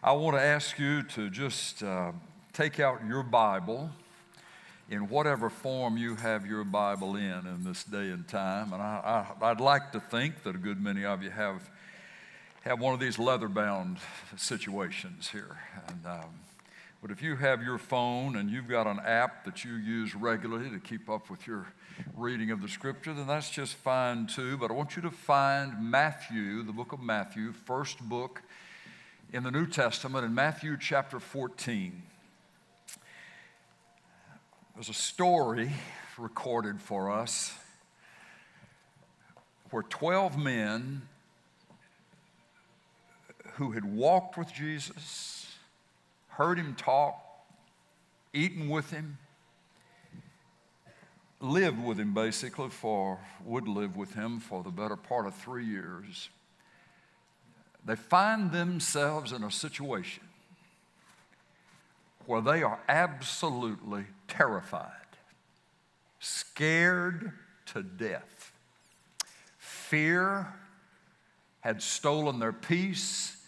I want to ask you to just uh, take out your Bible in whatever form you have your Bible in in this day and time. And I, would like to think that a good many of you have, have one of these leather bound situations here. And, um, but if you have your phone and you've got an app that you use regularly to keep up with your reading of the scripture, then that's just fine too. But I want you to find Matthew, the book of Matthew, first book in the New Testament, in Matthew chapter 14. There's a story recorded for us where 12 men who had walked with Jesus, heard him talk, eaten with him, lived with him basically for, would live with him for the better part of three years. They find themselves in a situation where they are absolutely terrified, scared to death. Fear had stolen their peace,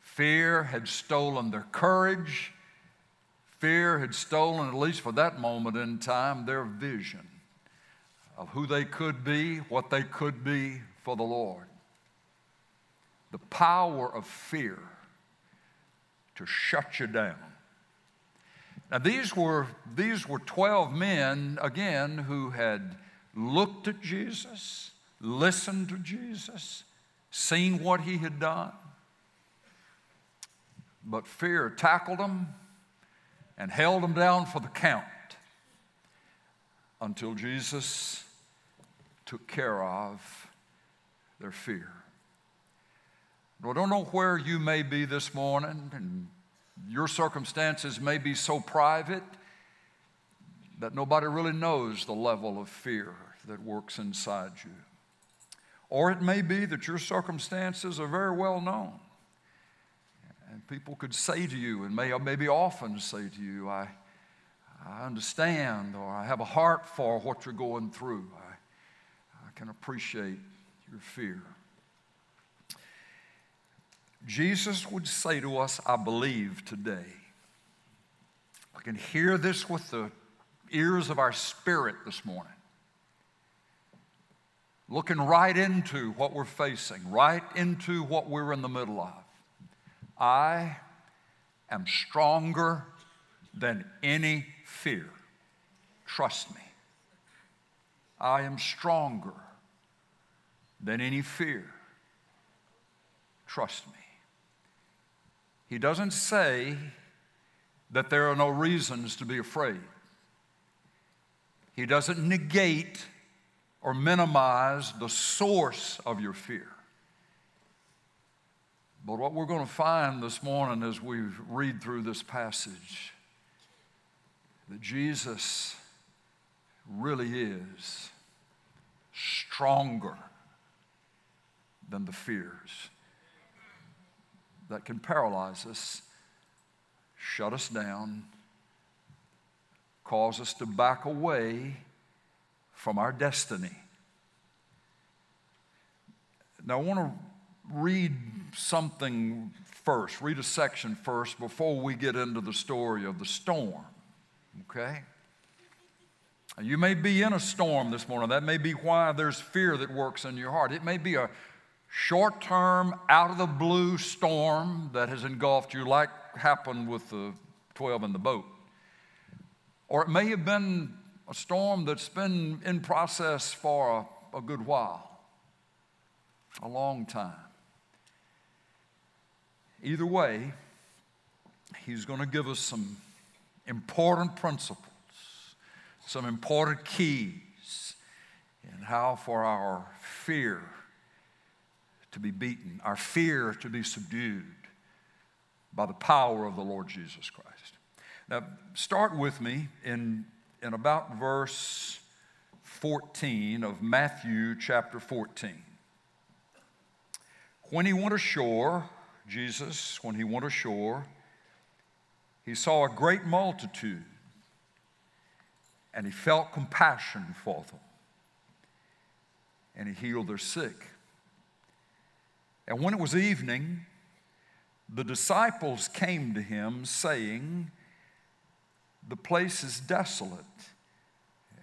fear had stolen their courage, Fear had stolen, at least for that moment in time, their vision of who they could be, what they could be for the Lord. The power of fear to shut you down. Now, these were, these were 12 men, again, who had looked at Jesus, listened to Jesus, seen what he had done. But fear tackled them and held them down for the count until Jesus took care of their fear. I don't know where you may be this morning, and your circumstances may be so private that nobody really knows the level of fear that works inside you. Or it may be that your circumstances are very well known. And people could say to you, and may, maybe often say to you, I, I understand, or I have a heart for what you're going through. I, I can appreciate your fear. Jesus would say to us, I believe today. I can hear this with the ears of our spirit this morning. Looking right into what we're facing, right into what we're in the middle of. I am stronger than any fear. Trust me. I am stronger than any fear. Trust me. He doesn't say that there are no reasons to be afraid. He doesn't negate or minimize the source of your fear. But what we're going to find this morning as we read through this passage, that Jesus really is stronger than the fears that can paralyze us, shut us down, cause us to back away from our destiny. Now, I want to read something first, read a section first before we get into the story of the storm, okay? You may be in a storm this morning. That may be why there's fear that works in your heart. It may be a short term, out of the blue storm that has engulfed you, like happened with the 12 in the boat. Or it may have been a storm that's been in process for a, a good while, a long time. Either way, he's going to give us some important principles, some important keys in how for our fear to be beaten, our fear to be subdued by the power of the Lord Jesus Christ. Now, start with me in, in about verse 14 of Matthew chapter 14. When he went ashore, Jesus, when he went ashore, he saw a great multitude and he felt compassion for them and he healed their sick. And when it was evening, the disciples came to him, saying, The place is desolate,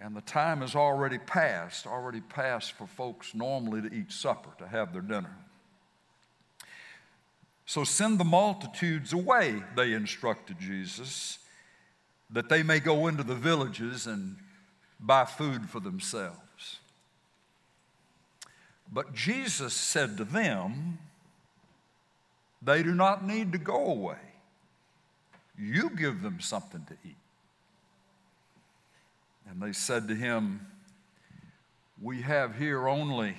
and the time is already past, already past for folks normally to eat supper, to have their dinner. So send the multitudes away, they instructed Jesus, that they may go into the villages and buy food for themselves. But Jesus said to them, They do not need to go away. You give them something to eat. And they said to him, We have here only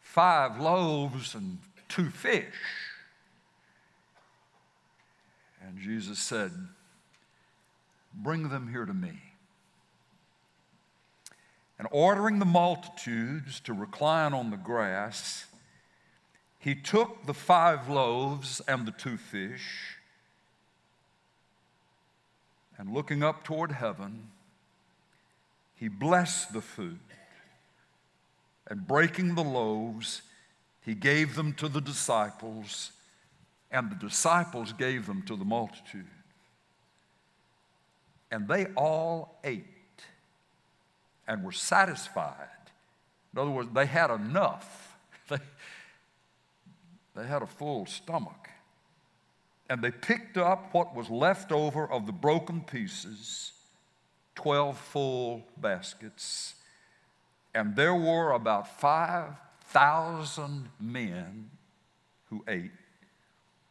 five loaves and two fish. And Jesus said, Bring them here to me. And ordering the multitudes to recline on the grass, he took the five loaves and the two fish, and looking up toward heaven, he blessed the food. And breaking the loaves, he gave them to the disciples, and the disciples gave them to the multitude. And they all ate and were satisfied. In other words, they had enough. They, they had a full stomach. And they picked up what was left over of the broken pieces 12 full baskets. And there were about 5,000 men who ate,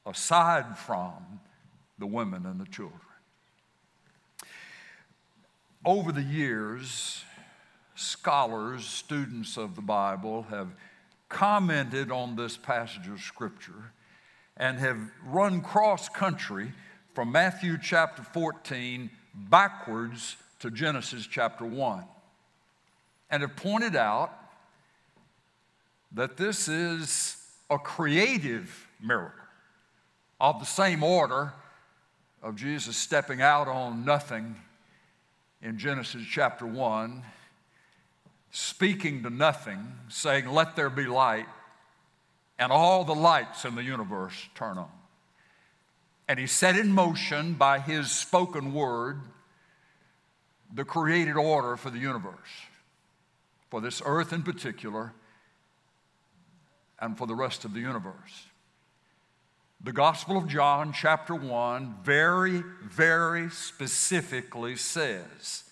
aside from the women and the children. Over the years, scholars, students of the Bible, have commented on this passage of Scripture and have run cross country from Matthew chapter 14 backwards to Genesis chapter 1 and have pointed out that this is a creative miracle of the same order of Jesus stepping out on nothing in Genesis chapter 1 speaking to nothing, saying, Let there be light, and all the lights in the universe turn on. And he set in motion by his spoken word the created order for the universe, for this earth in particular, and for the rest of the universe. The Gospel of John, chapter 1, very, very specifically says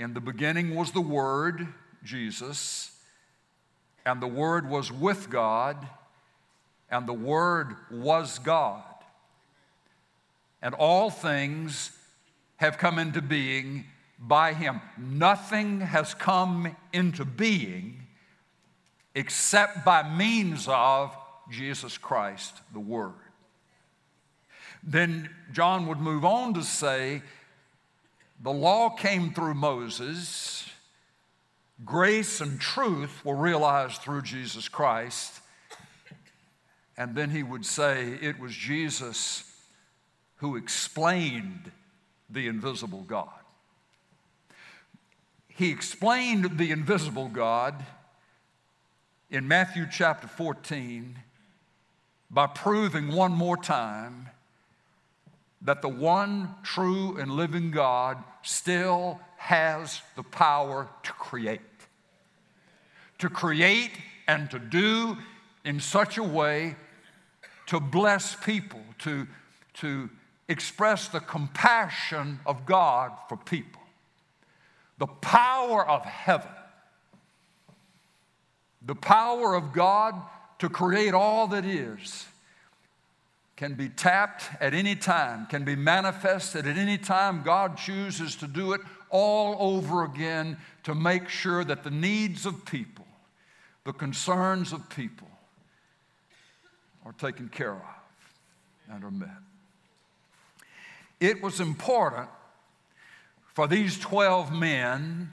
in the beginning was the Word, Jesus, and the Word was with God, and the Word was God. And all things have come into being by Him. Nothing has come into being except by means of Jesus Christ, the Word. Then John would move on to say, the law came through Moses, grace and truth were realized through Jesus Christ. And then he would say, It was Jesus who explained the invisible God. He explained the invisible God in Matthew chapter 14 by proving one more time that the one true and living God still has the power to create. To create and to do in such a way to bless people, to, to express the compassion of God for people. The power of heaven, the power of God to create all that is can be tapped at any time, can be manifested at any time. God chooses to do it all over again to make sure that the needs of people, the concerns of people, are taken care of and are met. It was important for these 12 men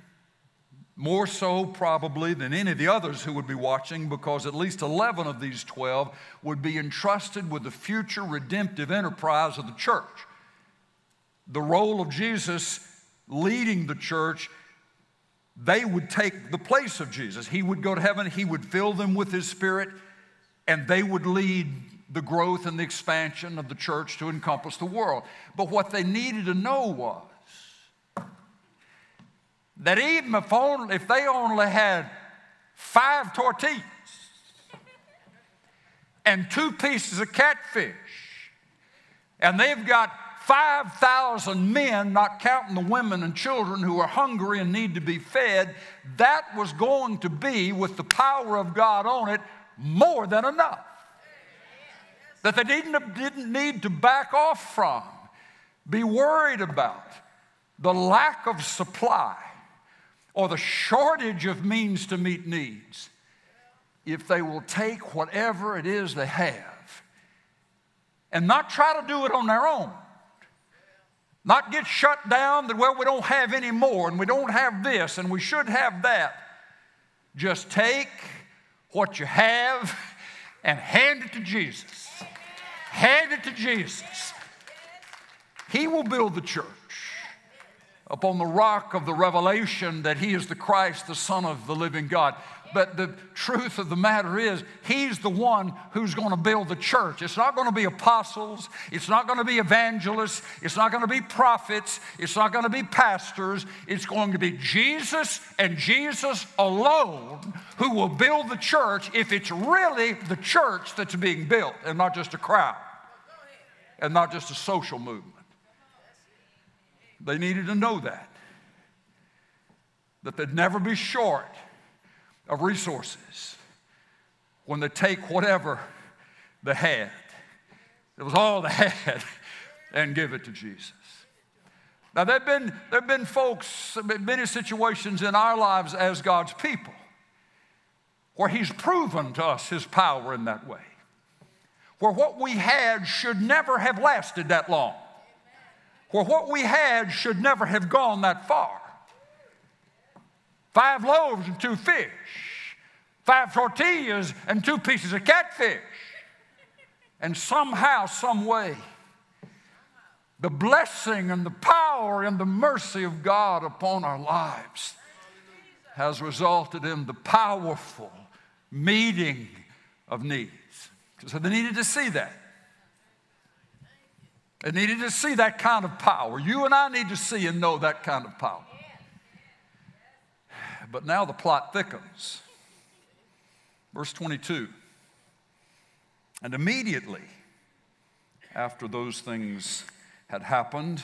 more so, probably, than any of the others who would be watching, because at least 11 of these 12 would be entrusted with the future redemptive enterprise of the church. The role of Jesus leading the church, they would take the place of Jesus. He would go to heaven, He would fill them with His Spirit, and they would lead the growth and the expansion of the church to encompass the world. But what they needed to know was that even if, only, if they only had five tortillas and two pieces of catfish, and they've got 5,000 men, not counting the women and children who are hungry and need to be fed, that was going to be, with the power of God on it, more than enough. That they didn't, didn't need to back off from, be worried about the lack of supply or the shortage of means to meet needs if they will take whatever it is they have and not try to do it on their own not get shut down that, well, we don't have any more and we don't have this and we should have that. Just take what you have and hand it to Jesus. Hand it to Jesus. He will build the church upon the rock of the revelation that He is the Christ, the Son of the living God. But the truth of the matter is, He's the one who's going to build the church. It's not going to be apostles, it's not going to be evangelists, it's not going to be prophets, it's not going to be pastors. It's going to be Jesus and Jesus alone who will build the church if it's really the church that's being built and not just a crowd and not just a social movement. They needed to know that. That they'd never be short of resources when they take whatever they had, it was all they had, and give it to Jesus. Now, there have been, there have been folks, many situations in our lives as God's people where He's proven to us His power in that way, where what we had should never have lasted that long, where what we had should never have gone that far five loaves and two fish, five tortillas and two pieces of catfish. And somehow, some way, the blessing and the power and the mercy of God upon our lives has resulted in the powerful meeting of needs. So they needed to see that. They needed to see that kind of power. You and I need to see and know that kind of power. But now the plot thickens. Verse 22. And immediately after those things had happened,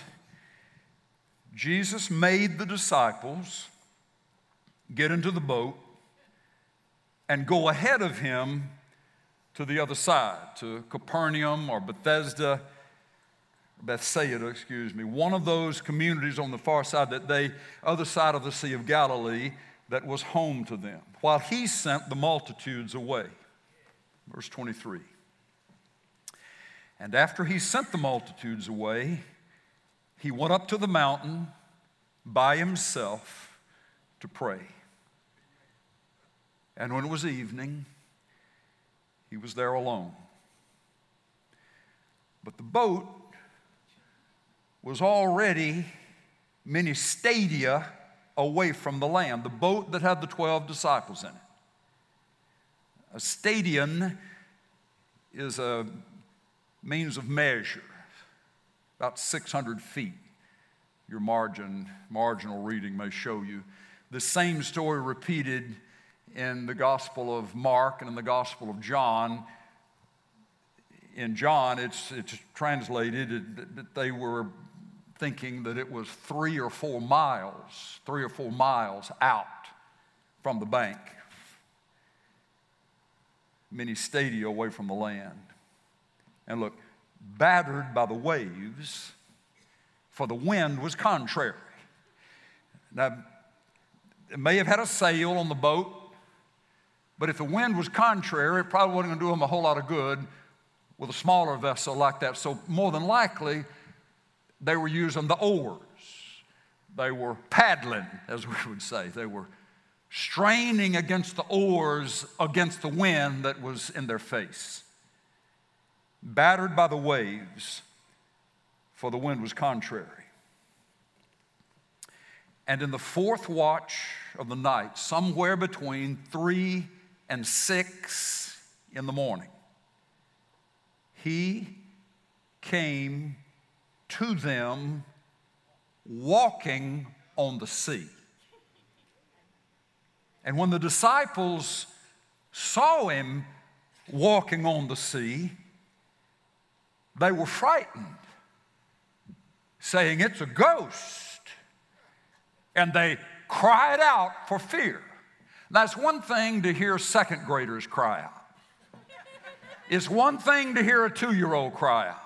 Jesus made the disciples get into the boat and go ahead of him to the other side, to Capernaum or Bethesda, Bethsaida, excuse me, one of those communities on the far side that they, other side of the Sea of Galilee, that was home to them, while he sent the multitudes away. Verse 23. And after he sent the multitudes away, he went up to the mountain by himself to pray. And when it was evening, he was there alone. But the boat was already many stadia away from the land, the boat that had the 12 disciples in it. A stadion is a means of measure, about 600 feet. Your margin, marginal reading may show you. The same story repeated in the Gospel of Mark and in the Gospel of John. In John, it's, it's translated that they were thinking that it was three or four miles, three or four miles out from the bank, many stadia away from the land. And look, battered by the waves, for the wind was contrary. Now, it may have had a sail on the boat, but if the wind was contrary, it probably wasn't going to do them a whole lot of good with a smaller vessel like that. So, more than likely, they were using the oars. They were paddling, as we would say. They were straining against the oars against the wind that was in their face. Battered by the waves, for the wind was contrary. And in the fourth watch of the night, somewhere between three and six in the morning, he came to them walking on the sea. And when the disciples saw him walking on the sea, they were frightened, saying, It's a ghost. And they cried out for fear. That's one thing to hear second graders cry out. It's one thing to hear a two year old cry out.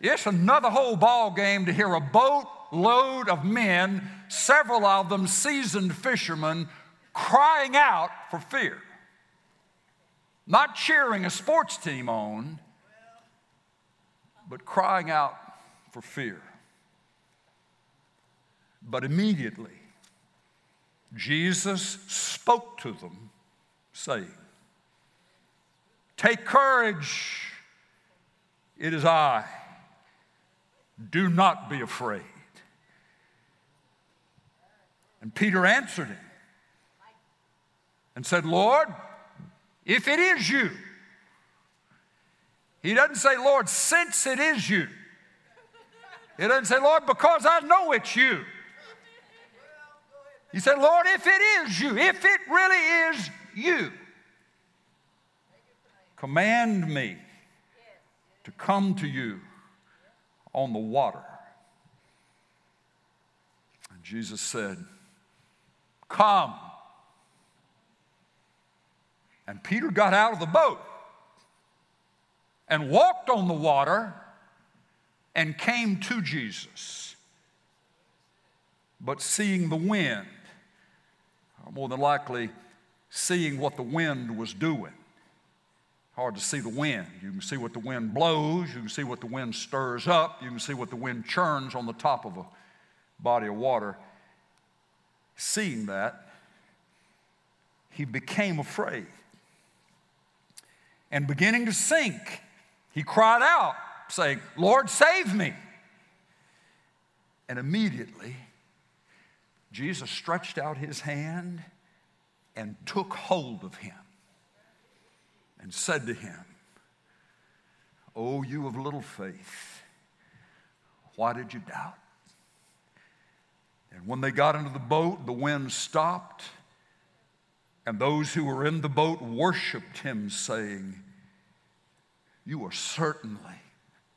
It's another whole ball game to hear a boat load of men, several of them seasoned fishermen, crying out for fear. Not cheering a sports team on, but crying out for fear. But immediately, Jesus spoke to them, saying, Take courage, it is I. Do not be afraid. And Peter answered him and said, Lord, if it is you, he doesn't say, Lord, since it is you. He doesn't say, Lord, because I know it's you. He said, Lord, if it is you, if it really is you, command me to come to you on the water. And Jesus said, Come. And Peter got out of the boat and walked on the water and came to Jesus. But seeing the wind, more than likely seeing what the wind was doing. Hard to see the wind. You can see what the wind blows, you can see what the wind stirs up, you can see what the wind churns on the top of a body of water. Seeing that, he became afraid. And beginning to sink, he cried out, saying, Lord, save me. And immediately, Jesus stretched out his hand and took hold of him and said to him, Oh, you of little faith, why did you doubt? And when they got into the boat, the wind stopped, and those who were in the boat worshiped him, saying, You are certainly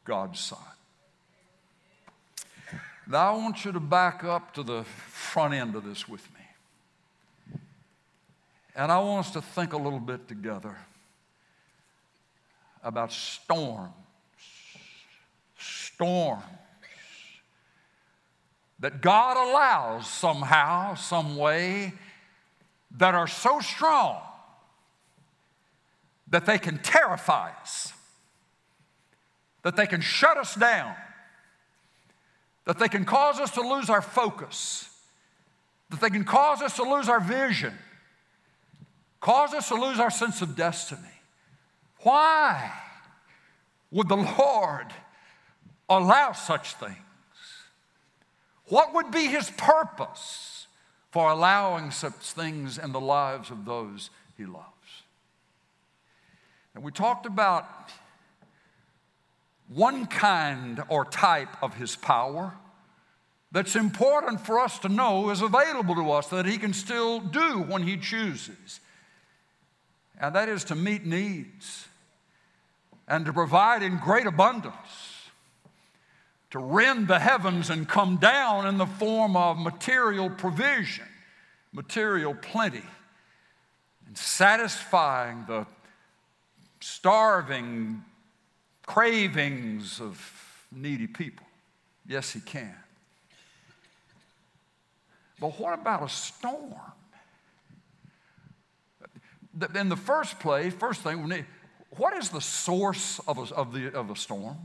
God's Son. Now, I want you to back up to the front end of this with me. And I want us to think a little bit together about storms. Storms that God allows somehow, some way, that are so strong that they can terrify us, that they can shut us down, that they can cause us to lose our focus, that they can cause us to lose our vision, cause us to lose our sense of destiny. Why would the Lord allow such things? What would be his purpose for allowing such things in the lives of those he loves? And we talked about one kind or type of his power that's important for us to know is available to us that he can still do when he chooses. And that is to meet needs and to provide in great abundance to rend the heavens and come down in the form of material provision, material plenty, and satisfying the starving cravings of needy people. Yes, He can. But what about a storm? In the first place, first thing, what is the source of a, of the, of a storm?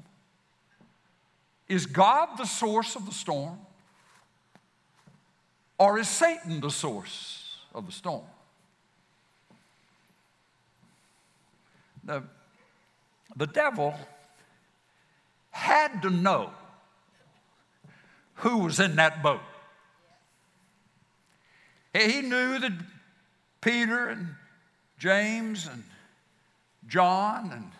Is God the source of the storm? Or is Satan the source of the storm? The, the devil had to know who was in that boat. He knew that Peter and James and John and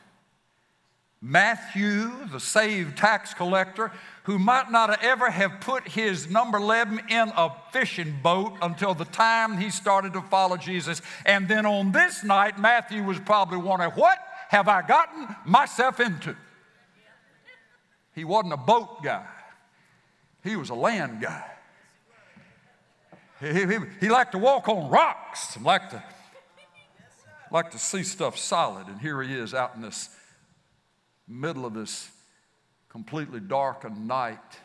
Matthew, the saved tax collector, who might not ever have put his number 11 in a fishing boat until the time he started to follow Jesus. And then on this night, Matthew was probably wondering, What have I gotten myself into? He wasn't a boat guy, he was a land guy. He, he, he liked to walk on rocks liked to, liked to see stuff solid. And here he is out in this middle of this completely darkened night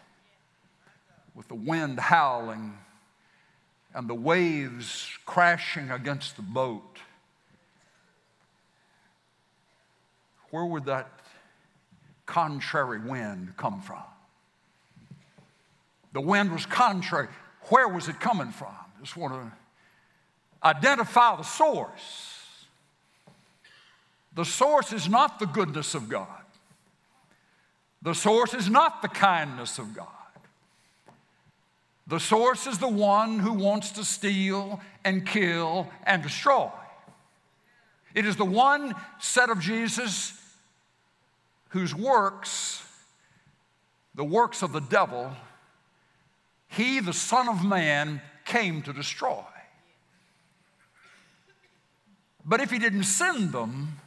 with the wind howling and the waves crashing against the boat. Where would that contrary wind come from? The wind was contrary. Where was it coming from? Just want to identify the source. The source is not the goodness of God. The source is not the kindness of God. The source is the one who wants to steal and kill and destroy. It is the one set of Jesus whose works, the works of the devil, he, the Son of Man, came to destroy. But if he didn't send them,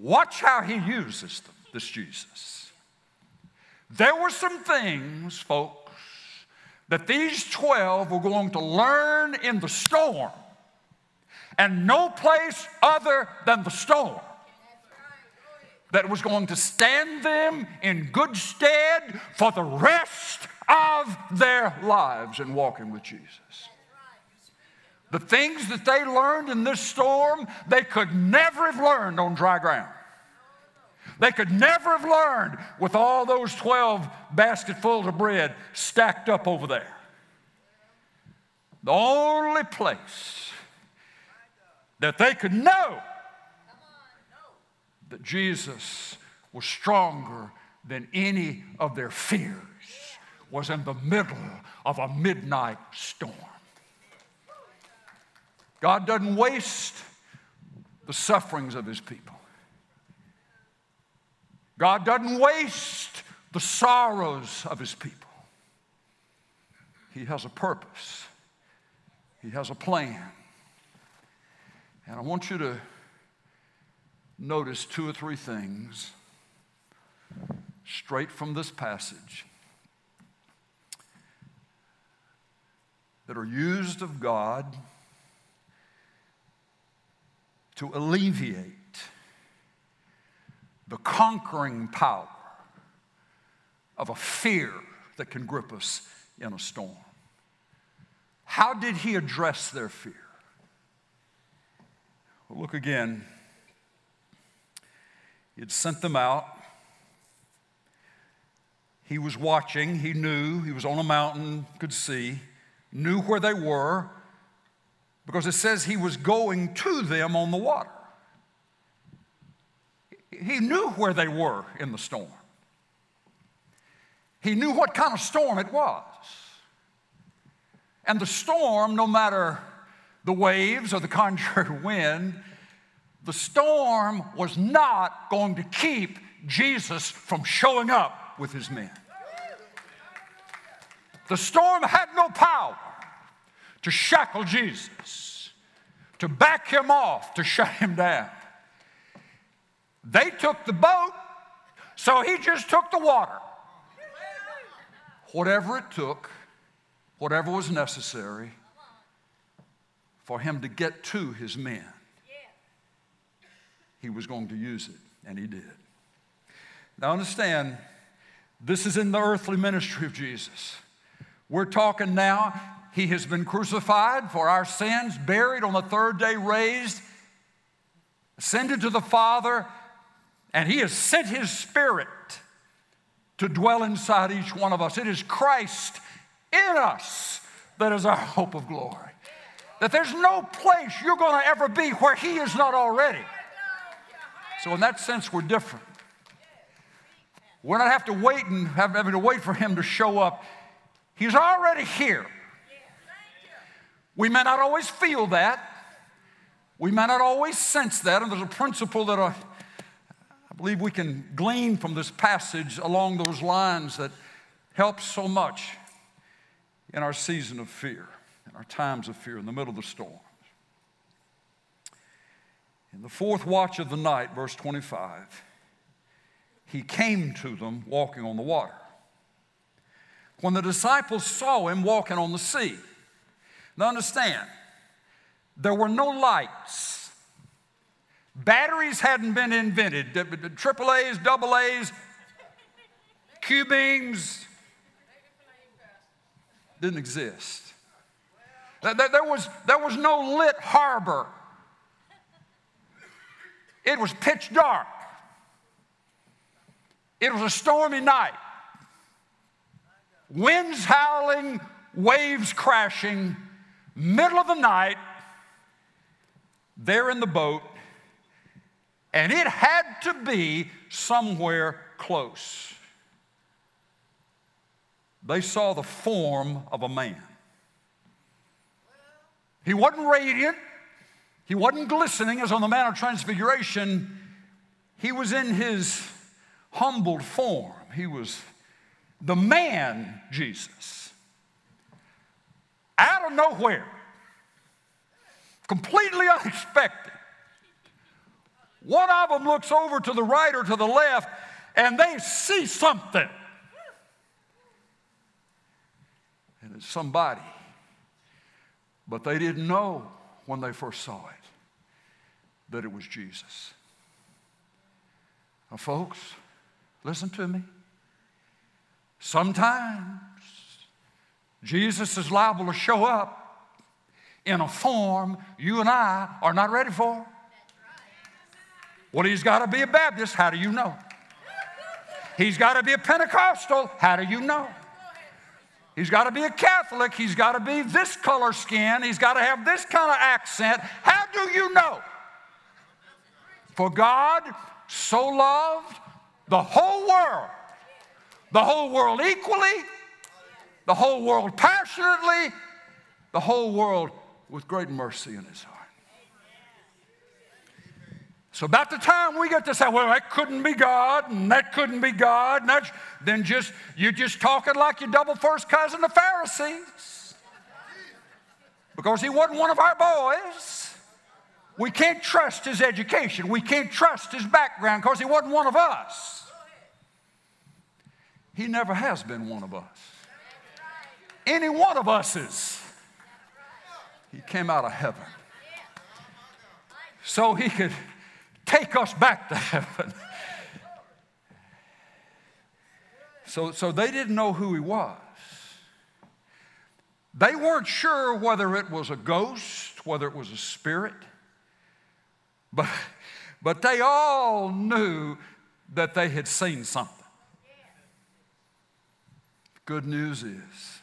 watch how he uses them, this Jesus. There were some things, folks, that these 12 were going to learn in the storm, and no place other than the storm that was going to stand them in good stead for the rest of their lives in walking with Jesus. The things that they learned in this storm, they could never have learned on dry ground. They could never have learned with all those 12 basketfuls of bread stacked up over there. The only place that they could know that Jesus was stronger than any of their fears was in the middle of a midnight storm. God doesn't waste the sufferings of his people. God doesn't waste the sorrows of his people. He has a purpose, he has a plan. And I want you to notice two or three things straight from this passage. that are used of God to alleviate the conquering power of a fear that can grip us in a storm. How did he address their fear? Well, look again. He had sent them out. He was watching. He knew. He was on a mountain, could see knew where they were because it says he was going to them on the water. He knew where they were in the storm. He knew what kind of storm it was. And the storm, no matter the waves or the contrary wind, the storm was not going to keep Jesus from showing up with his men. The storm had no power to shackle Jesus, to back him off, to shut him down. They took the boat, so he just took the water. Whatever it took, whatever was necessary for him to get to his men, he was going to use it, and he did. Now, understand, this is in the earthly ministry of Jesus. We're talking now, he has been crucified for our sins, buried on the third day, raised, ascended to the Father, and He has sent His Spirit to dwell inside each one of us. It is Christ in us that is our hope of glory. That there's no place you're going to ever be where He is not already. So, in that sense, we're different. We're not have to wait and having to wait for Him to show up. He's already here. We may not always feel that. We may not always sense that. And there's a principle that I, I believe we can glean from this passage along those lines that helps so much in our season of fear, in our times of fear, in the middle of the storm. In the fourth watch of the night, verse 25, he came to them walking on the water. When the disciples saw him walking on the sea, now understand, there were no lights. Batteries hadn't been invented. Triple A's, double A's, Q beams didn't exist. There was, there was no lit harbor. It was pitch dark. It was a stormy night. Winds howling, waves crashing, middle of the night, they're in the boat, and it had to be somewhere close. They saw the form of a man. He wasn't radiant, he wasn't glistening as on the Mount of Transfiguration. He was in his humbled form. He was the man Jesus. Out of nowhere, completely unexpected. One of them looks over to the right or to the left and they see something. And it's somebody. But they didn't know when they first saw it that it was Jesus. Now, folks, listen to me. Sometimes Jesus is liable to show up in a form you and I are not ready for. Well, he's got to be a Baptist. How do you know? He's got to be a Pentecostal. How do you know? He's got to be a Catholic. He's got to be this color skin. He's got to have this kind of accent. How do you know? For God so loved the whole world, the whole world equally, the whole world passionately, the whole world with great mercy in his heart. So about the time we get to say, well, that couldn't be God, and that couldn't be God, and that's, then just you're just talking like your double first cousin, the Pharisees. Because he wasn't one of our boys. We can't trust his education. We can't trust his background because he wasn't one of us. He never has been one of us. Any one of us is. He came out of heaven. So he could take us back to heaven. So, so they didn't know who he was. They weren't sure whether it was a ghost, whether it was a spirit, but, but they all knew that they had seen something. Good news is,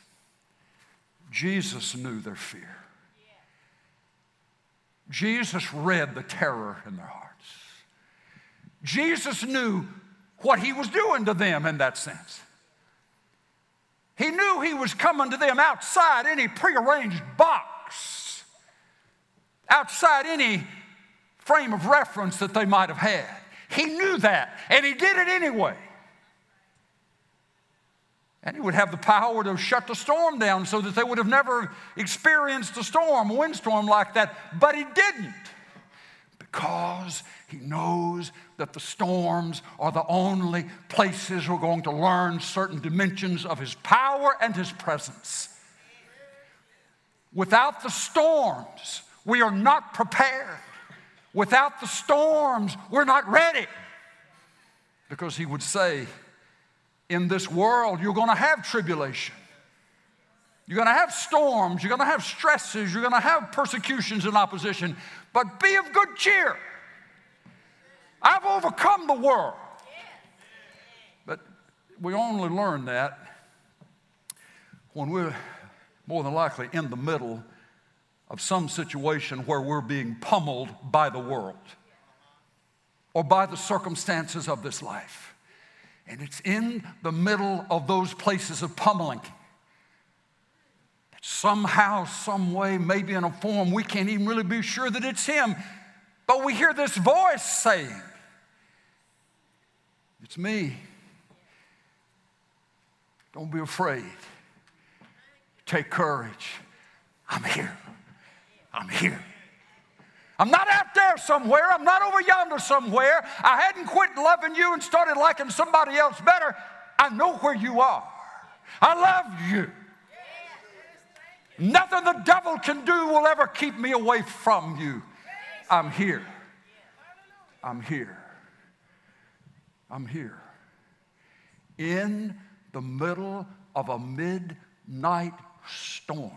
Jesus knew their fear. Jesus read the terror in their hearts. Jesus knew what he was doing to them in that sense. He knew he was coming to them outside any prearranged box, outside any frame of reference that they might have had. He knew that, and he did it anyway. And he would have the power to shut the storm down so that they would have never experienced a storm, a windstorm like that, but he didn't because he knows that the storms are the only places we're going to learn certain dimensions of his power and his presence. Without the storms, we are not prepared. Without the storms, we're not ready. Because he would say, in this world, you're going to have tribulation. You're going to have storms. You're going to have stresses. You're going to have persecutions and opposition. But be of good cheer. I've overcome the world. But we only learn that when we're more than likely in the middle of some situation where we're being pummeled by the world or by the circumstances of this life. And it's in the middle of those places of pummeling somehow, some way, maybe in a form, we can't even really be sure that it's Him. But we hear this voice saying, It's me. Don't be afraid. Take courage. I'm here. I'm here. I'm not out there somewhere. I'm not over yonder somewhere. I hadn't quit loving you and started liking somebody else better. I know where you are. I love you. Nothing the devil can do will ever keep me away from you. I'm here. I'm here. I'm here. In the middle of a midnight storm,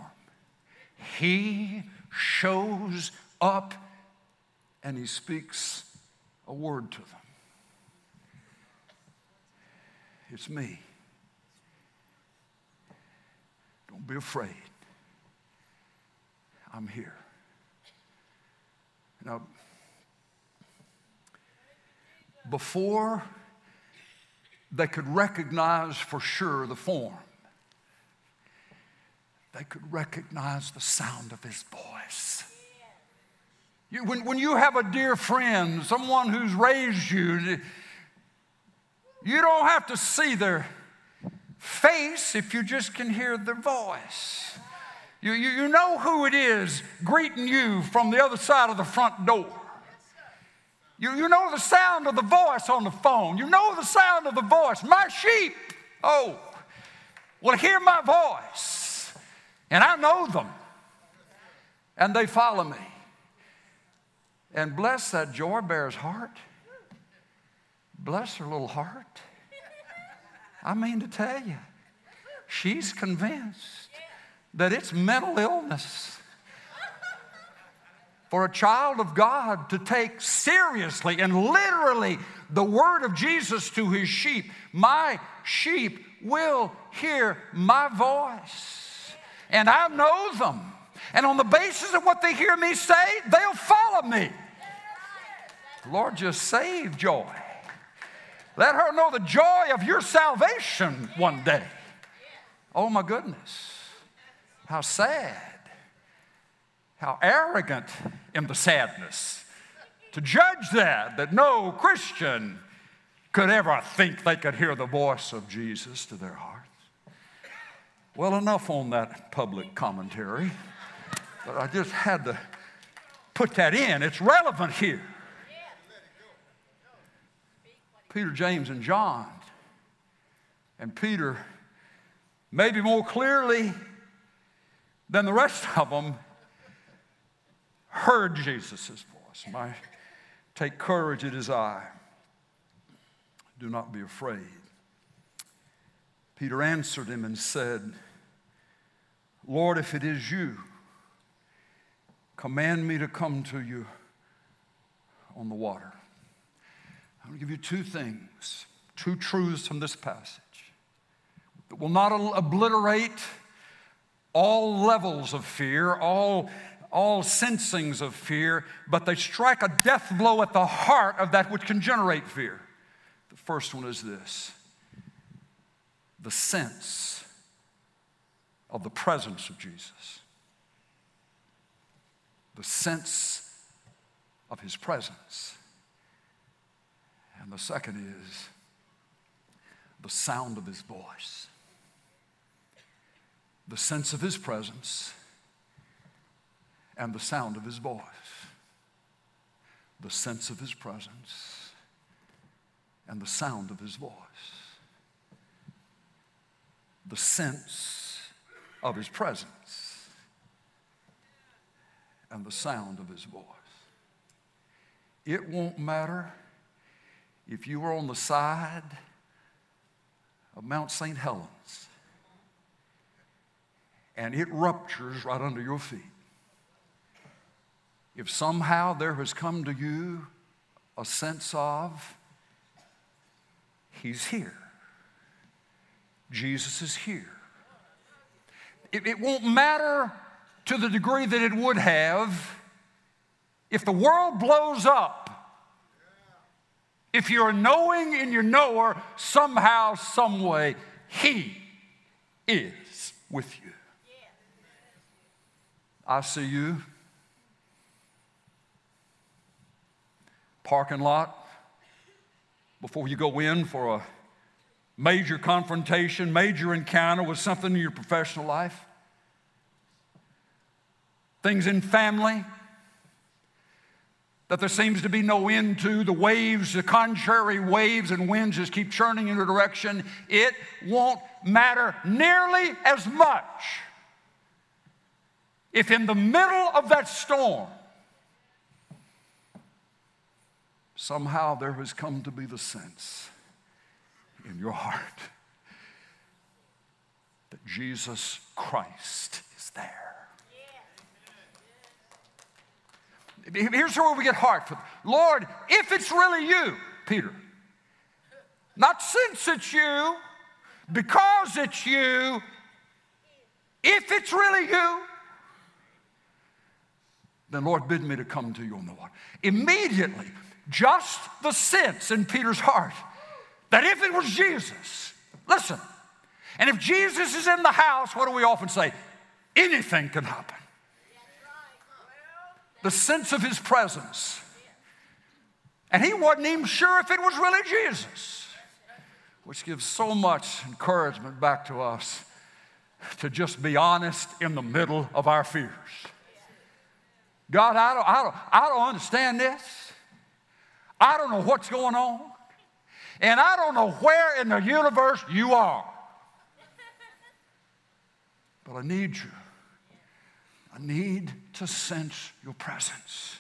he shows up and he speaks a word to them. It's me. Don't be afraid. I'm here. Now, before they could recognize for sure the form, they could recognize the sound of his voice. When, when you have a dear friend, someone who's raised you, you don't have to see their face if you just can hear their voice. You, you, you know who it is greeting you from the other side of the front door. You, you know the sound of the voice on the phone. You know the sound of the voice. My sheep, oh, will hear my voice, and I know them, and they follow me. And bless that Joy Behar's heart. Bless her little heart. I mean to tell you, she's convinced that it's mental illness for a child of God to take seriously and literally the word of Jesus to his sheep. My sheep will hear my voice, and I know them. And on the basis of what they hear me say, they'll follow me. Lord, just save joy. Let her know the joy of your salvation one day. Oh my goodness. How sad. How arrogant in the sadness to judge that, that no Christian could ever think they could hear the voice of Jesus to their hearts. Well, enough on that public commentary, but I just had to put that in. It's relevant here. Peter, James, and John. And Peter, maybe more clearly than the rest of them, heard Jesus' voice. My, take courage, it is I. Do not be afraid. Peter answered him and said, Lord, if it is you, command me to come to you on the water. I'm going to give you two things, two truths from this passage that will not obliterate all levels of fear, all, all sensings of fear, but they strike a death blow at the heart of that which can generate fear. The first one is this the sense of the presence of Jesus, the sense of his presence. And the second is the sound of his voice, the sense of his presence, and the sound of his voice. The sense of his presence and the sound of his voice. The sense of his presence and the sound of his voice. It won't matter if you were on the side of Mount St. Helens and it ruptures right under your feet, if somehow there has come to you a sense of He's here, Jesus is here. It, it won't matter to the degree that it would have if the world blows up if you're knowing in your knower, somehow, some way, He is with you. I see you. Parking lot, before you go in for a major confrontation, major encounter with something in your professional life, things in family that there seems to be no end to, the waves, the contrary waves and winds just keep churning in a direction, it won't matter nearly as much if in the middle of that storm, somehow there has come to be the sense in your heart that Jesus Christ is there. Here's where we get heart. From Lord, if it's really you, Peter, not since it's you, because it's you, if it's really you, then Lord, bid me to come to you on the water. Immediately, just the sense in Peter's heart that if it was Jesus, listen, and if Jesus is in the house, what do we often say? Anything can happen. The sense of his presence. And he wasn't even sure if it was really Jesus, which gives so much encouragement back to us to just be honest in the middle of our fears. God, I don't, I don't, I don't understand this. I don't know what's going on. And I don't know where in the universe you are. But I need you. I need to sense your presence.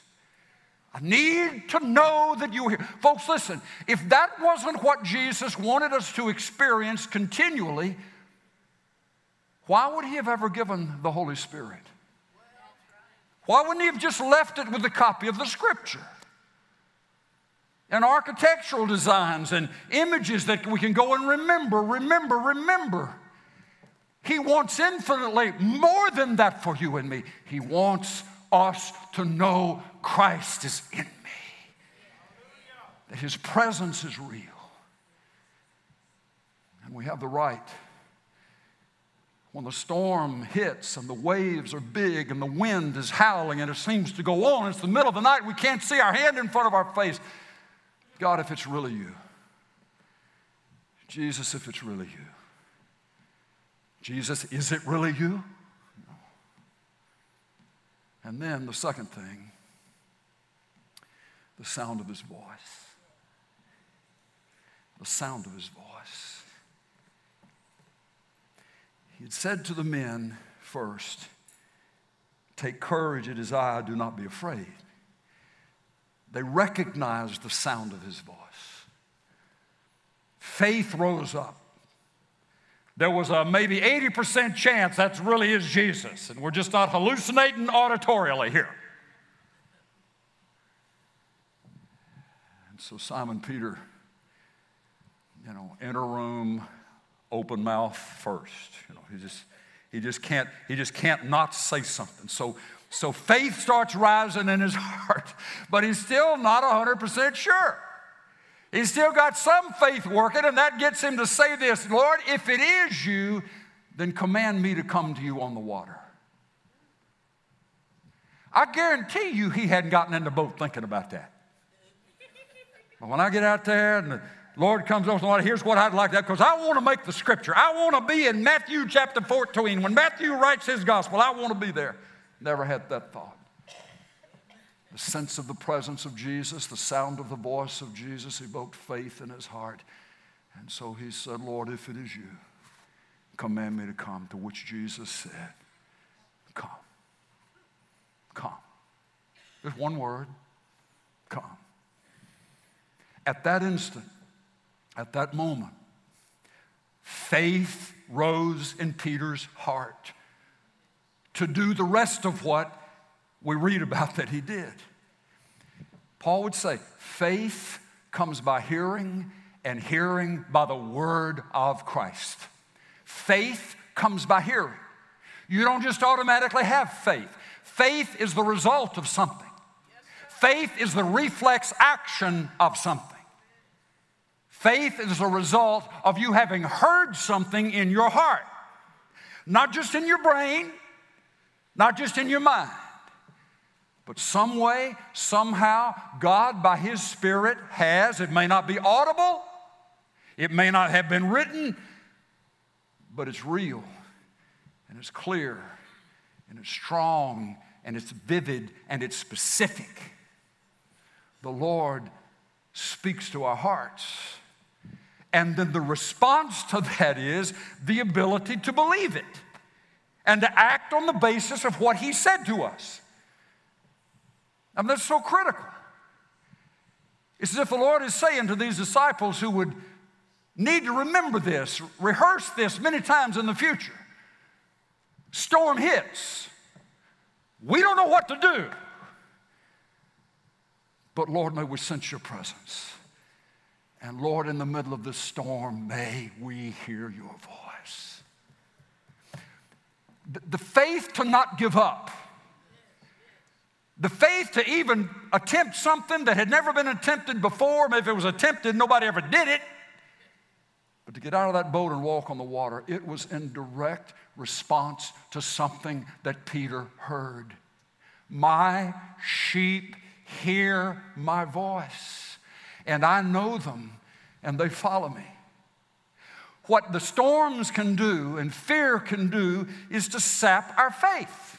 I need to know that you're here. Folks, listen, if that wasn't what Jesus wanted us to experience continually, why would he have ever given the Holy Spirit? Why wouldn't he have just left it with a copy of the scripture? And architectural designs and images that we can go and remember, remember, remember. He wants infinitely more than that for you and me. He wants us to know Christ is in me, that His presence is real. And we have the right when the storm hits and the waves are big and the wind is howling and it seems to go on, it's the middle of the night, we can't see our hand in front of our face. God, if it's really you. Jesus, if it's really you. Jesus, is it really you? No. And then the second thing, the sound of his voice. The sound of his voice. He had said to the men first, Take courage, it is I, do not be afraid. They recognized the sound of his voice. Faith rose up. There was a maybe 80% chance that really is Jesus, and we're just not hallucinating auditorially here. And so Simon Peter, you know, enter room, open mouth first. You know, he just he just can't he just can't not say something. So so faith starts rising in his heart, but he's still not 100% sure. He's still got some faith working, and that gets him to say this Lord, if it is you, then command me to come to you on the water. I guarantee you he hadn't gotten in the boat thinking about that. But when I get out there and the Lord comes over the water, here's what I'd like that because I want to make the scripture. I want to be in Matthew chapter 14. When Matthew writes his gospel, I want to be there. Never had that thought. The sense of the presence of Jesus, the sound of the voice of Jesus evoked faith in his heart. And so he said, Lord, if it is you, command me to come. To which Jesus said, Come. Come. Just one word come. At that instant, at that moment, faith rose in Peter's heart to do the rest of what we read about that he did. Paul would say, faith comes by hearing, and hearing by the word of Christ. Faith comes by hearing. You don't just automatically have faith. Faith is the result of something. Faith is the reflex action of something. Faith is the result of you having heard something in your heart, not just in your brain, not just in your mind. But some way, somehow, God, by His Spirit, has, it may not be audible, it may not have been written, but it's real and it's clear and it's strong and it's vivid and it's specific. The Lord speaks to our hearts. And then the response to that is the ability to believe it and to act on the basis of what He said to us. I mean, that's so critical. It's as if the Lord is saying to these disciples who would need to remember this, rehearse this many times in the future. Storm hits. We don't know what to do. But Lord, may we sense your presence. And Lord, in the middle of this storm, may we hear your voice. The faith to not give up the faith to even attempt something that had never been attempted before, if it was attempted, nobody ever did it. But to get out of that boat and walk on the water, it was in direct response to something that Peter heard. My sheep hear my voice, and I know them, and they follow me. What the storms can do and fear can do is to sap our faith.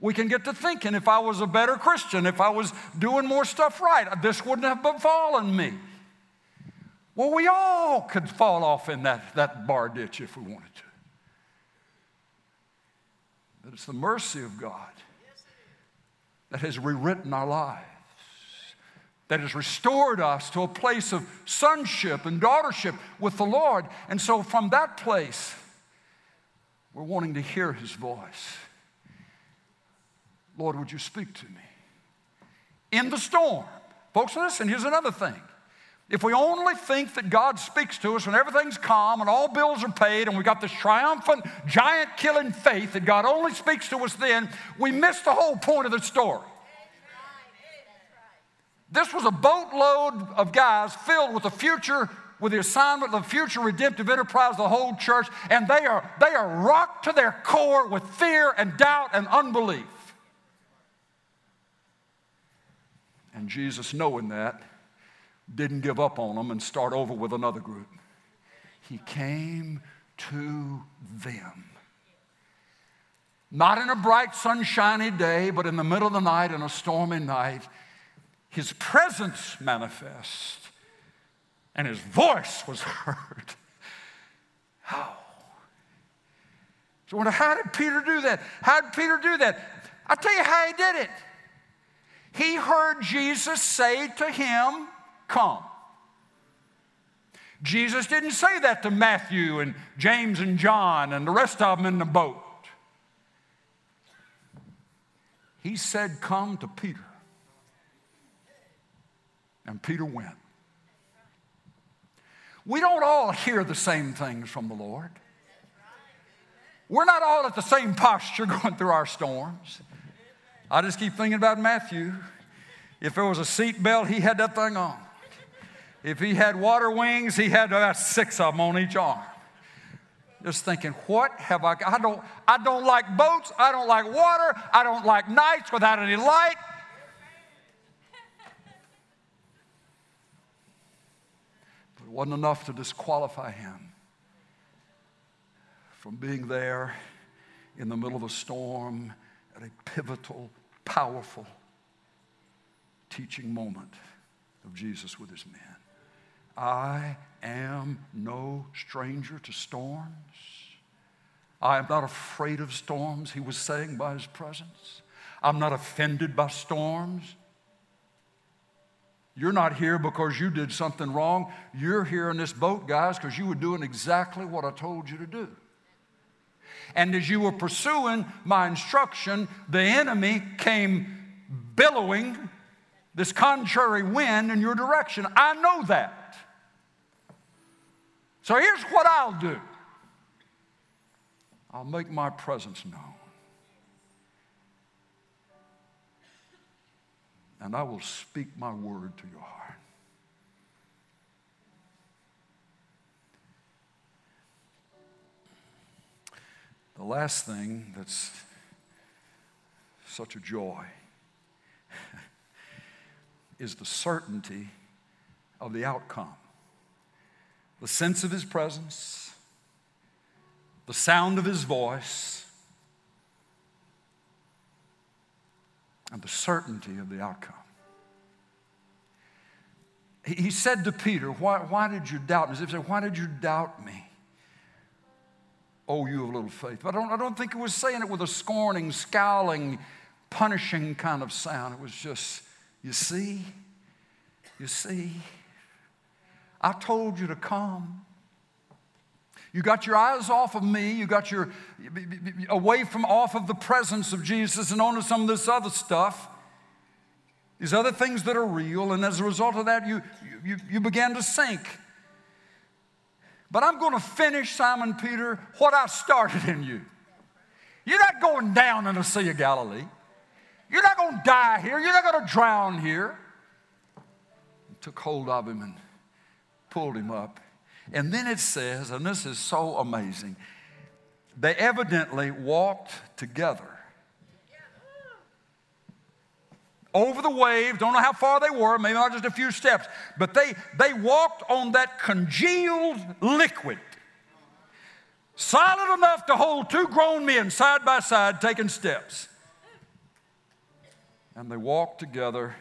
We can get to thinking if I was a better Christian, if I was doing more stuff right, this wouldn't have befallen me. Well, we all could fall off in that, that bar ditch if we wanted to. But it's the mercy of God that has rewritten our lives, that has restored us to a place of sonship and daughtership with the Lord. And so from that place, we're wanting to hear His voice. Lord, would you speak to me? In the storm. Folks, listen, here's another thing. If we only think that God speaks to us when everything's calm and all bills are paid and we got this triumphant, giant killing faith that God only speaks to us then, we miss the whole point of the story. This was a boatload of guys filled with the future, with the assignment of the future redemptive enterprise, of the whole church, and they are, they are rocked to their core with fear and doubt and unbelief. And Jesus, knowing that, didn't give up on them and start over with another group. He came to them. Not in a bright, sunshiny day, but in the middle of the night, in a stormy night, his presence manifest and his voice was heard. How? So, wonder, how did Peter do that? How did Peter do that? I'll tell you how he did it he heard Jesus say to him, Come. Jesus didn't say that to Matthew and James and John and the rest of them in the boat. He said, Come to Peter. And Peter went. We don't all hear the same things from the Lord. We're not all at the same posture going through our storms. I just keep thinking about Matthew. If there was a seat belt, he had that thing on. If he had water wings, he had oh, about six of them on each arm. Just thinking, what have I got? I don't, I don't like boats. I don't like water. I don't like nights without any light. But it wasn't enough to disqualify him from being there in the middle of a storm at a pivotal powerful teaching moment of Jesus with his men. I am no stranger to storms. I am not afraid of storms, he was saying by his presence. I'm not offended by storms. You're not here because you did something wrong. You're here in this boat, guys, because you were doing exactly what I told you to do. And as you were pursuing my instruction, the enemy came billowing this contrary wind in your direction. I know that. So here's what I'll do I'll make my presence known. And I will speak my word to your heart. The last thing that's such a joy is the certainty of the outcome, the sense of His presence, the sound of His voice, and the certainty of the outcome. He said to Peter, Why, why did you doubt me? As if said, Why did you doubt me? Oh, you of little faith. But I don't, I don't think he was saying it with a scorning, scowling, punishing kind of sound. It was just, You see, you see, I told you to come. You got your eyes off of me. You got your away from off of the presence of Jesus and onto some of this other stuff. These other things that are real, and as a result of that, you, you, you began to sink. But I'm going to finish, Simon Peter, what I started in you. You're not going down in the Sea of Galilee. You're not going to die here. You're not going to drown here. He took hold of him and pulled him up. And then it says, and this is so amazing, they evidently walked together over the waves. Don't know how far they were, maybe not just a few steps, but they, they walked on that congealed liquid, solid enough to hold two grown men side by side taking steps. And they walked together,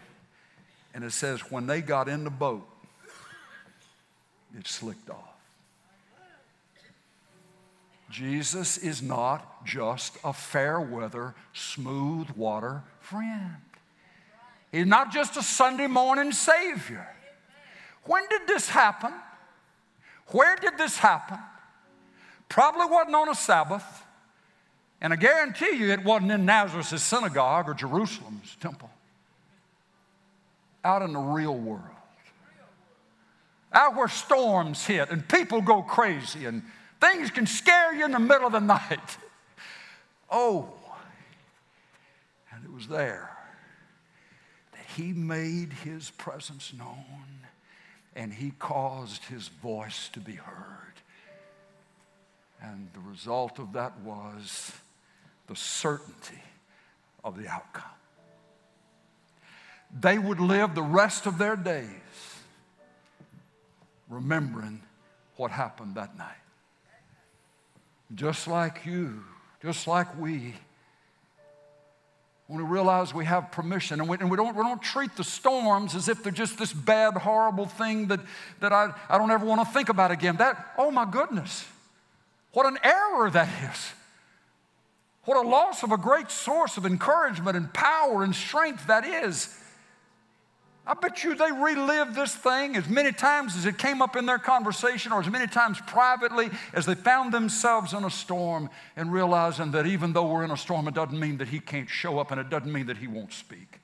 and it says, when they got in the boat, it slicked off. Jesus is not just a fair weather, smooth water friend. He's not just a Sunday morning Savior. When did this happen? Where did this happen? Probably wasn't on a Sabbath. And I guarantee you it wasn't in Nazareth's synagogue or Jerusalem's temple. Out in the real world. Out where storms hit and people go crazy and things can scare you in the middle of the night. Oh, and it was there he made his presence known and he caused his voice to be heard. And the result of that was the certainty of the outcome. They would live the rest of their days remembering what happened that night. Just like you, just like we when we realize we have permission and we, and we, don't, we don't treat the storms as if they're just this bad, horrible thing that, that I, I don't ever want to think about again. That, oh my goodness, what an error that is. What a loss of a great source of encouragement and power and strength that is. I bet you they relived this thing as many times as it came up in their conversation or as many times privately as they found themselves in a storm and realizing that even though we're in a storm, it doesn't mean that He can't show up and it doesn't mean that He won't speak.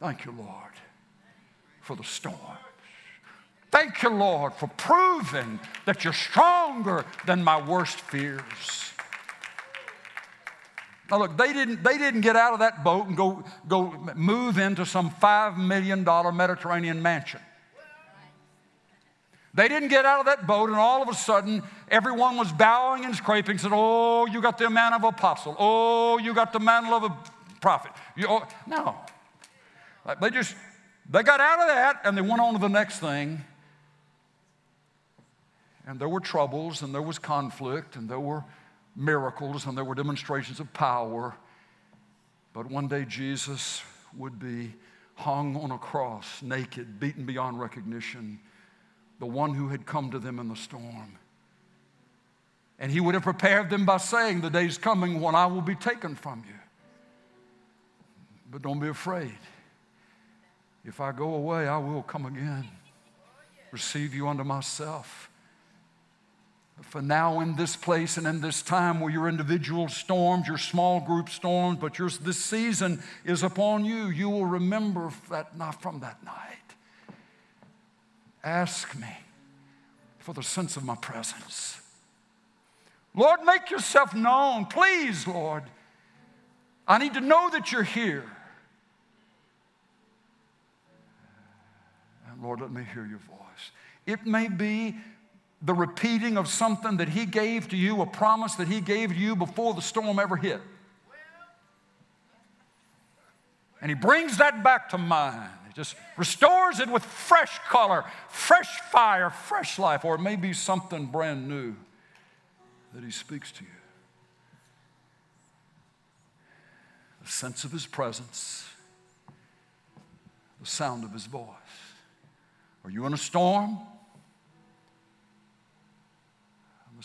Thank you, Lord, for the storm. Thank you, Lord, for proving that you're stronger than my worst fears. Now, look, they didn't, they didn't get out of that boat and go, go move into some $5 million Mediterranean mansion. They didn't get out of that boat and all of a sudden everyone was bowing and scraping, said, Oh, you got the mantle of apostle. Oh, you got the mantle of a prophet. You, oh, no. They just, they got out of that and they went on to the next thing. And there were troubles and there was conflict and there were miracles and there were demonstrations of power. But one day Jesus would be hung on a cross, naked, beaten beyond recognition, the one who had come to them in the storm. And he would have prepared them by saying, The day's coming when I will be taken from you. But don't be afraid. If I go away, I will come again, receive you unto myself. For now, in this place and in this time where your individual storms, your small group storms, but your, this season is upon you, you will remember that not from that night. Ask me for the sense of my presence. Lord, make yourself known. Please, Lord. I need to know that you're here. And Lord, let me hear your voice. It may be the repeating of something that He gave to you, a promise that He gave to you before the storm ever hit. And he brings that back to mind. He just restores it with fresh color, fresh fire, fresh life, or maybe something brand new that he speaks to you. The sense of his presence, the sound of his voice. Are you in a storm?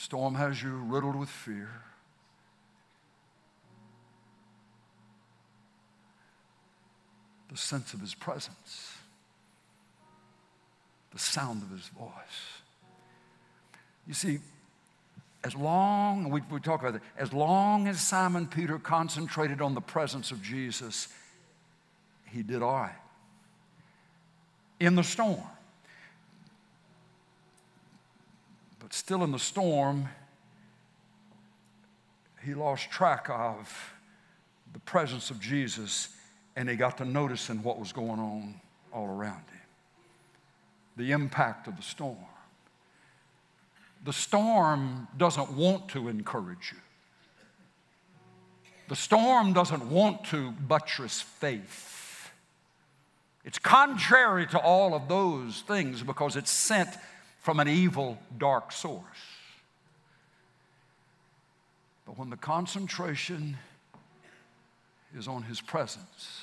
Storm has you riddled with fear. The sense of his presence, the sound of his voice. You see, as long, we, we talk about that, as long as Simon Peter concentrated on the presence of Jesus, he did all right. In the storm. But still in the storm, he lost track of the presence of Jesus and he got to noticing what was going on all around him. The impact of the storm. The storm doesn't want to encourage you. The storm doesn't want to buttress faith. It's contrary to all of those things because it's sent from an evil, dark source. But when the concentration is on His presence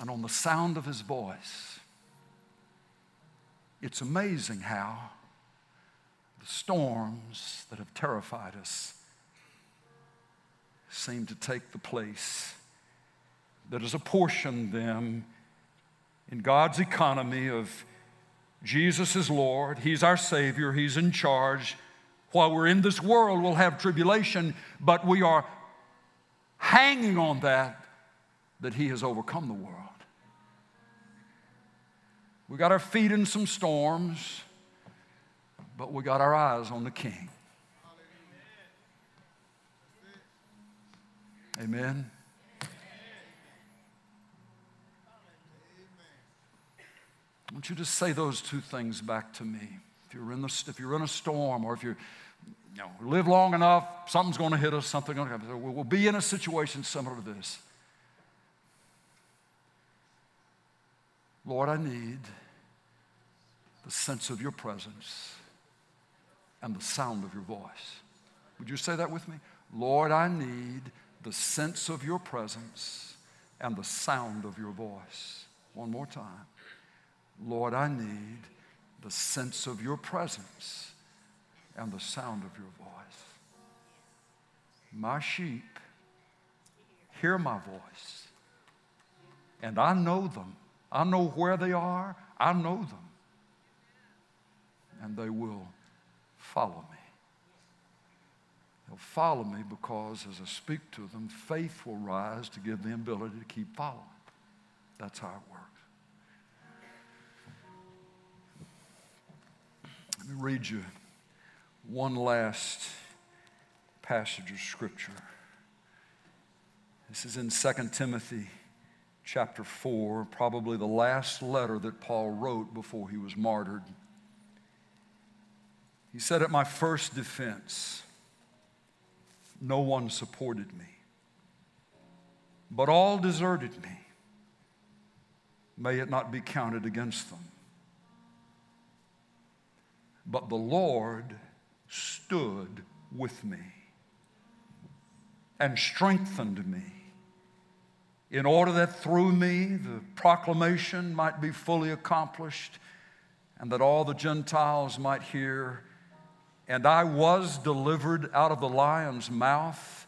and on the sound of His voice, it's amazing how the storms that have terrified us seem to take the place that has apportioned them in God's economy of Jesus is Lord, He's our Savior, He's in charge. While we're in this world, we'll have tribulation, but we are hanging on that, that He has overcome the world. We got our feet in some storms, but we got our eyes on the King. Amen. I want you to say those two things back to me. If you're in, the, if you're in a storm or if you you know, live long enough, something's going to hit us, something's going to happen. We'll be in a situation similar to this. Lord, I need the sense of your presence and the sound of your voice. Would you say that with me? Lord, I need the sense of your presence and the sound of your voice. One more time. Lord, I need the sense of your presence and the sound of your voice. My sheep hear my voice, and I know them. I know where they are, I know them, and they will follow me. They'll follow me because as I speak to them, faith will rise to give them the ability to keep following. That's how it works. Let me read you one last passage of Scripture. This is in 2 Timothy chapter 4, probably the last letter that Paul wrote before he was martyred. He said, At my first defense, no one supported me, but all deserted me. May it not be counted against them. But the Lord stood with me and strengthened me in order that through me the proclamation might be fully accomplished and that all the Gentiles might hear. And I was delivered out of the lion's mouth.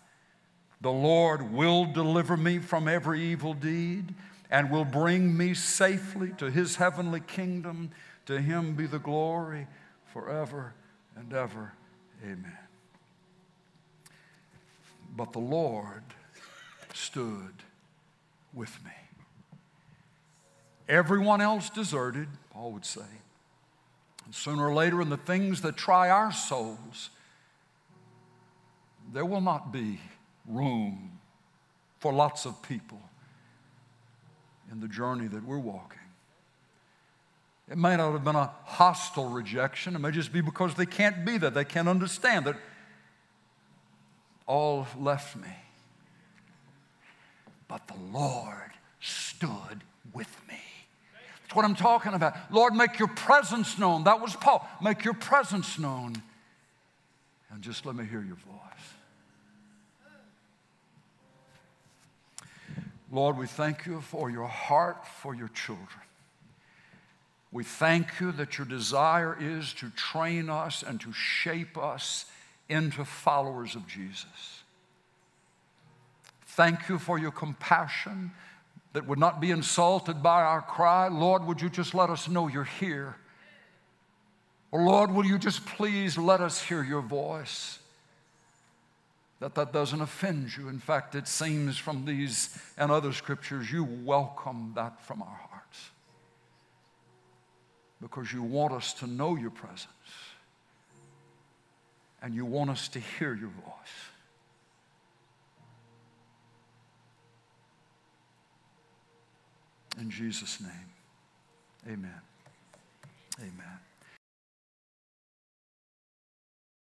The Lord will deliver me from every evil deed and will bring me safely to his heavenly kingdom. To him be the glory forever and ever. Amen. But the Lord stood with me. Everyone else deserted, Paul would say. And sooner or later, in the things that try our souls, there will not be room for lots of people in the journey that we're walking. It may not have been a hostile rejection. It may just be because they can't be there. They can't understand that all left me. but the Lord stood with me. That's what I'm talking about. Lord, make your presence known. That was Paul. Make your presence known. And just let me hear your voice. Lord, we thank you for your heart for your children. We thank you that your desire is to train us and to shape us into followers of Jesus. Thank you for your compassion that would not be insulted by our cry. Lord, would you just let us know you're here? Or Lord, will you just please let us hear your voice? That that doesn't offend you. In fact, it seems from these and other scriptures you welcome that from our hearts. Because you want us to know your presence and you want us to hear your voice. In Jesus' name, amen. Amen.